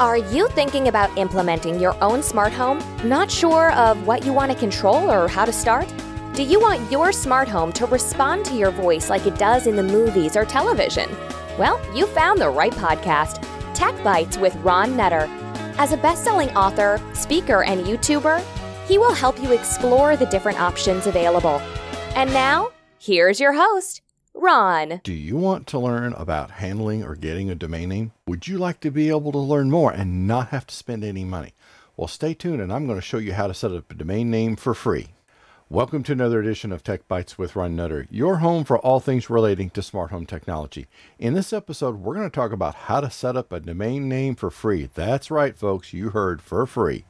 Are you thinking about implementing your own smart home? Not sure of what you want to control or how to start? Do you want your smart home to respond to your voice like it does in the movies or television? Well, you found the right podcast, TechBytes with Ron Nutter. As a best selling author, speaker, and YouTuber, he will help you explore the different options available. And now, here's your host, Ron. Do you want to learn about handling or getting a domain name? Would you like to be able to learn more and not have to spend any money? Well, stay tuned and I'm going to show you how to set up a domain name for free. Welcome to another edition of TechBytes with Ron Nutter, your home for all things relating to smart home technology. In this episode, we're going to talk about how to set up a domain name for free. That's right, folks, you heard for free.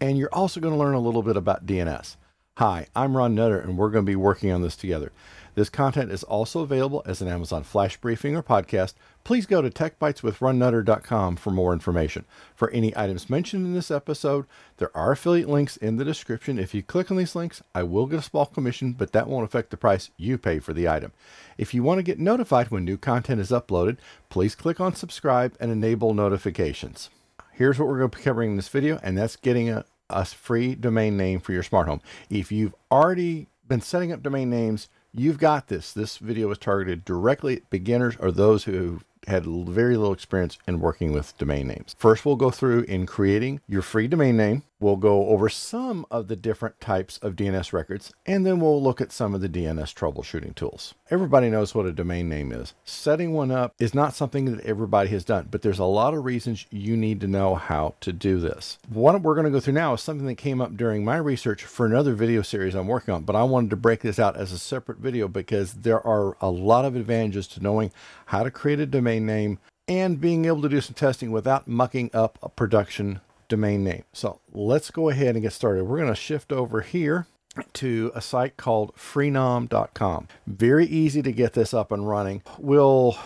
And you're also going to learn a little bit about DNS. Hi, I'm Ron Nutter, and we're going to be working on this together. This content is also available as an Amazon Flash briefing or podcast. Please go to techbyteswithronnutter.com for more information. For any items mentioned in this episode, there are affiliate links in the description. If you click on these links, I will get a small commission, but that won't affect the price you pay for the item. If you want to get notified when new content is uploaded, please click on subscribe and enable notifications. Here's what we're going to be covering in this video, and that's getting a, a free domain name for your smart home. If you've already been setting up domain names, You've got this. This video is targeted directly at beginners or those who had very little experience in working with domain names. First, we'll go through in creating your free domain name. We'll go over some of the different types of DNS records, and then we'll look at some of the DNS troubleshooting tools. Everybody knows what a domain name is. Setting one up is not something that everybody has done, but there's a lot of reasons you need to know how to do this. What we're going to go through now is something that came up during my research for another video series I'm working on, but I wanted to break this out as a separate video because there are a lot of advantages to knowing how to create a domain name and being able to do some testing without mucking up a production domain name. So let's go ahead and get started. We're going to shift over here to a site called freenom.com. Very easy to get this up and running. We'll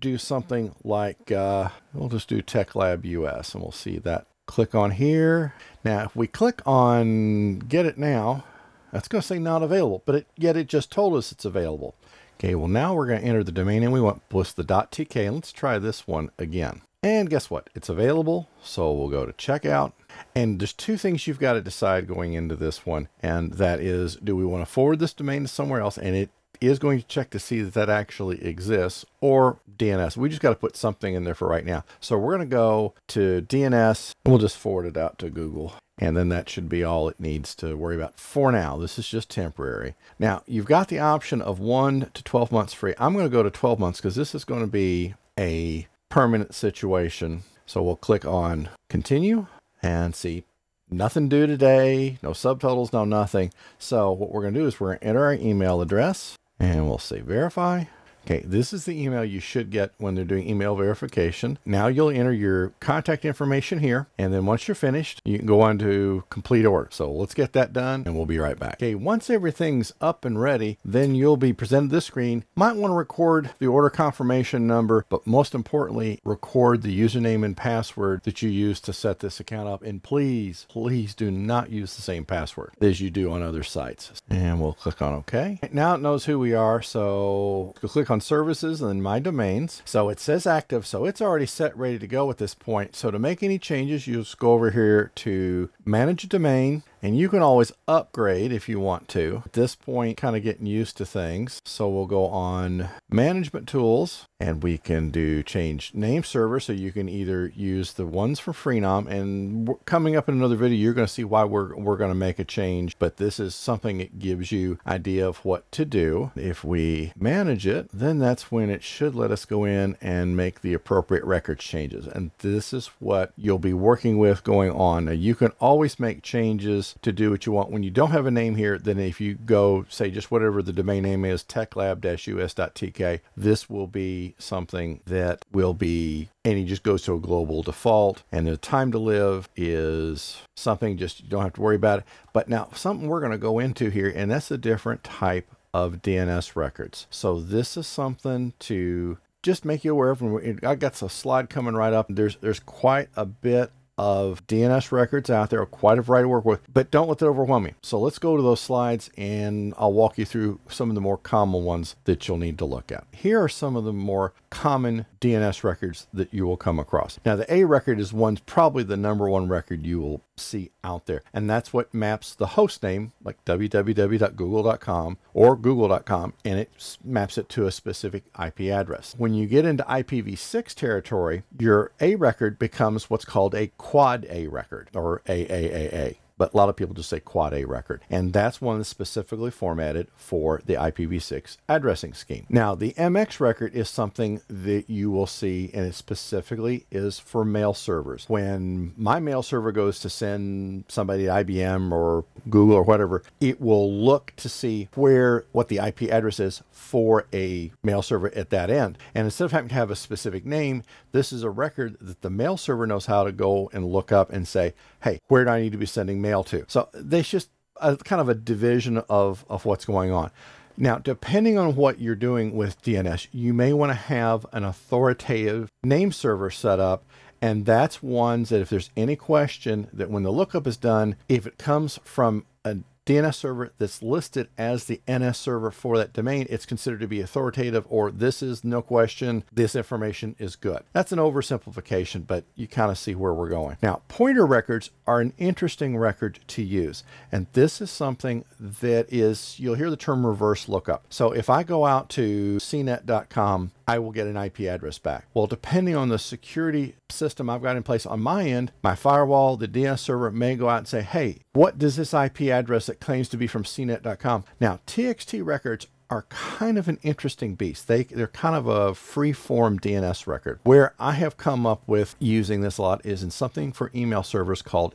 do something like, uh, we'll just do Tech Lab US and we'll see that. Click on here. Now, if we click on get it now, that's going to say not available, but it, yet it just told us it's available. Okay, well now we're going to enter the domain and we want, plus the .tk, and let's try this one again. And guess what? It's available. So we'll go to checkout. And there's two things you've got to decide going into this one. And that is, do we want to forward this domain to somewhere else? And it is going to check to see that that actually exists or DNS. We just got to put something in there for right now. So we're going to go to DNS and we'll just forward it out to Google. And then that should be all it needs to worry about for now. This is just temporary. Now, you've got the option of 1 to 12 months free. I'm going to go to 12 months because this is going to be a permanent situation. So we'll click on continue and see nothing due today, no subtotals, no nothing. So what we're going to do is we're going to enter our email address and we'll say verify. Okay, this is the email you should get when they're doing email verification. Now you'll enter your contact information here, and then once you're finished, you can go on to complete order. So let's get that done, and we'll be right back. Okay, once everything's up and ready, then you'll be presented this screen. Might want to record the order confirmation number, but most importantly, record the username and password that you use to set this account up. And please, please do not use the same password as you do on other sites. And we'll click on OK. Now it knows who we are, so click on services and then my domains. So it says active, so it's already set ready to go at this point. So to make any changes, you just go over here to manage a domain and you can always upgrade if you want to. At this point, kind of getting used to things. So we'll go on management tools and we can do change name server. So you can either use the ones for Freenom and coming up in another video, you're going to see why we're, we're going to make a change. But this is something that gives you idea of what to do. If we manage it, then that's when it should let us go in and make the appropriate records changes. And this is what you'll be working with going on. Now you can always make changes to do what you want. When you don't have a name here, then if you go say just whatever the domain name is, techlab-us.tk, this will be something that will be and he just goes to a global default. And the time to live is something just you don't have to worry about it. But now something we're going to go into here and that's a different type of DNS records. So this is something to just make you aware of. I got a slide coming right up. There's there's quite a bit of DNS records out there, quite a variety to work with, but don't let that overwhelm you. So let's go to those slides and I'll walk you through some of the more common ones that you'll need to look at. Here are some of the more common DNS records that you will come across. Now, the A record is one's probably the number one record you will see out there. And that's what maps the host name, like www.google.com or google.com, and it maps it to a specific IP address. When you get into IPv6 territory, your A record becomes what's called a quad A record or AAAA but a lot of people just say quad A record. And that's one that's specifically formatted for the IPv6 addressing scheme. Now, the MX record is something that you will see, and it specifically is for mail servers. When my mail server goes to send somebody IBM or Google or whatever, it will look to see where what the IP address is for a mail server at that end. And instead of having to have a specific name, this is a record that the mail server knows how to go and look up and say, hey, where do I need to be sending mail? to. So there's just a kind of a division of, of what's going on. Now, depending on what you're doing with DNS, you may want to have an authoritative name server set up. And that's ones that if there's any question that when the lookup is done, if it comes from a DNS server that's listed as the NS server for that domain, it's considered to be authoritative or this is no question, this information is good. That's an oversimplification, but you kind of see where we're going. Now, pointer records are an interesting record to use. And this is something that is, you'll hear the term reverse lookup. So if I go out to cnet.com, I will get an IP address back. Well, depending on the security system I've got in place on my end, my firewall, the DNS server may go out and say, hey, what does this IP address that claims to be from cnet.com? Now, TXT records are kind of an interesting beast. They they're kind of a free form DNS record. Where I have come up with using this a lot is in something for email servers called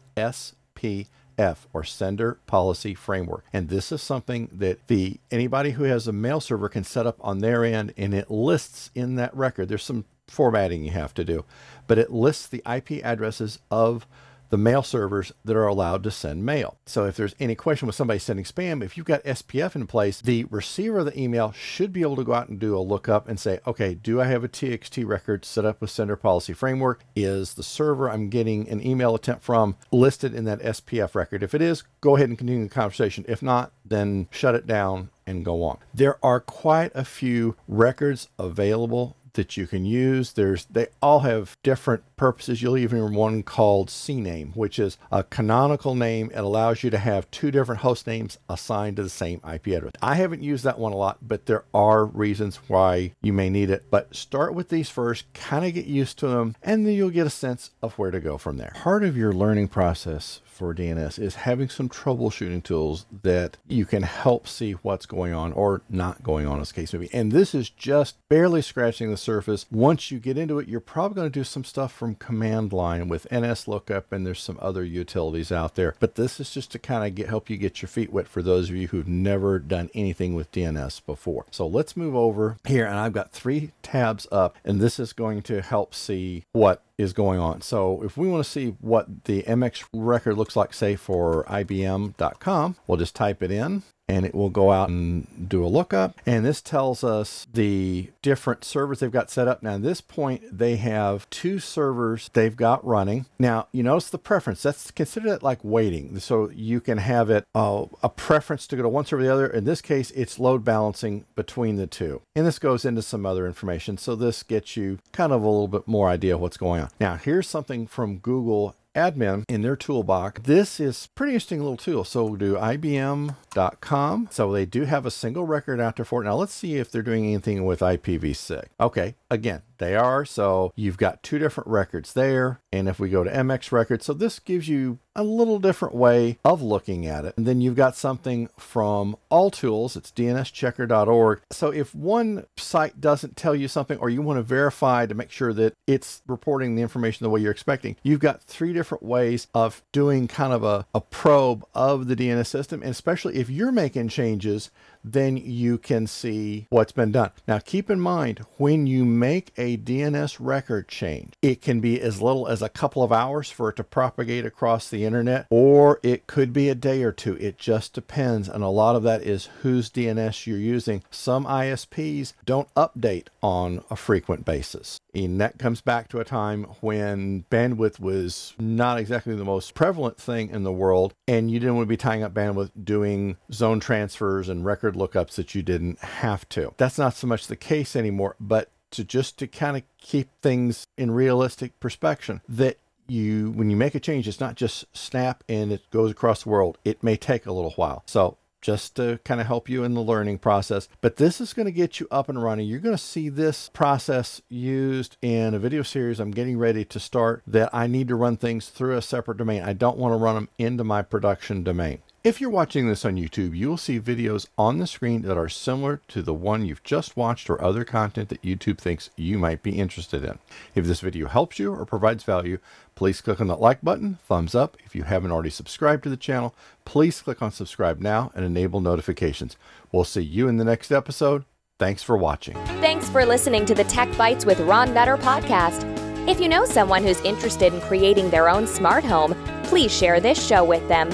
SPF or Sender Policy Framework. And this is something that the anybody who has a mail server can set up on their end and it lists in that record. There's some formatting you have to do, but it lists the IP addresses of the mail servers that are allowed to send mail. So if there's any question with somebody sending spam, if you've got SPF in place, the receiver of the email should be able to go out and do a lookup and say, okay, do I have a TXT record set up with sender policy framework? Is the server I'm getting an email attempt from listed in that SPF record? If it is, go ahead and continue the conversation. If not, then shut it down and go on. There are quite a few records available that you can use. There's they all have different purposes. You'll even one called CNAME, which is a canonical name. It allows you to have two different host names assigned to the same IP address. I haven't used that one a lot, but there are reasons why you may need it. But start with these first, kind of get used to them, and then you'll get a sense of where to go from there. Part of your learning process for DNS is having some troubleshooting tools that you can help see what's going on or not going on, as case may be. And this is just barely scratching the surface. Once you get into it, you're probably going to do some stuff from command line with NS lookup, and there's some other utilities out there. But this is just to kind of get help you get your feet wet for those of you who've never done anything with DNS before. So let's move over here, and I've got three tabs up, and this is going to help see what is going on. So if we want to see what the MX record looks like, say for IBM.com, we'll just type it in and it will go out and do a lookup. And this tells us the different servers they've got set up. Now, at this point, they have two servers they've got running. Now, you notice the preference. That's consider it like weighting. So you can have it uh, a preference to go to one server or the other. In this case, it's load balancing between the two. And this goes into some other information. So this gets you kind of a little bit more idea of what's going on. Now, here's something from Google admin in their toolbox. This is pretty interesting little tool. So do IBM.com. So they do have a single record out there for. Now let's see if they're doing anything with IPv6. Okay, again, they are. So you've got two different records there. And if we go to MX records, so this gives you a little different way of looking at it. And then you've got something from All Tools, it's dnschecker.org. So if one site doesn't tell you something or you want to verify to make sure that it's reporting the information the way you're expecting, you've got three different ways of doing kind of a, a probe of the DNS system. And especially if you're making changes, then you can see what's been done. Now, keep in mind when you make a DNS record change, it can be as little as a couple of hours for it to propagate across the internet, or it could be a day or two. It just depends. And a lot of that is whose DNS you're using. Some ISPs don't update on a frequent basis. And that comes back to a time when bandwidth was not exactly the most prevalent thing in the world, and you didn't want to be tying up bandwidth doing zone transfers and record lookups that you didn't have to. That's not so much the case anymore, but to just to kind of keep things in realistic perspective that you when you make a change it's not just snap and it goes across the world it may take a little while so just to kind of help you in the learning process. But this is going to get you up and running. You're going to see this process used in a video series I'm getting ready to start that I need to run things through a separate domain. I don't want to run them into my production domain. If you're watching this on YouTube, you will see videos on the screen that are similar to the one you've just watched or other content that YouTube thinks you might be interested in. If this video helps you or provides value, please click on that like button, thumbs up. If you haven't already subscribed to the channel, please click on subscribe now and enable notifications. We'll see you in the next episode. Thanks for watching. Thanks for listening to the TechBytes with Ron Nutter podcast. If you know someone who's interested in creating their own smart home, please share this show with them.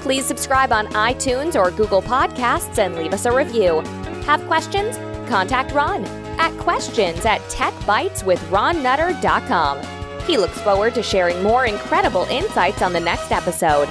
Please subscribe on iTunes or Google Podcasts and leave us a review. Have questions? Contact Ron at questions at techbyteswithronnutter.com. He looks forward to sharing more incredible insights on the next episode.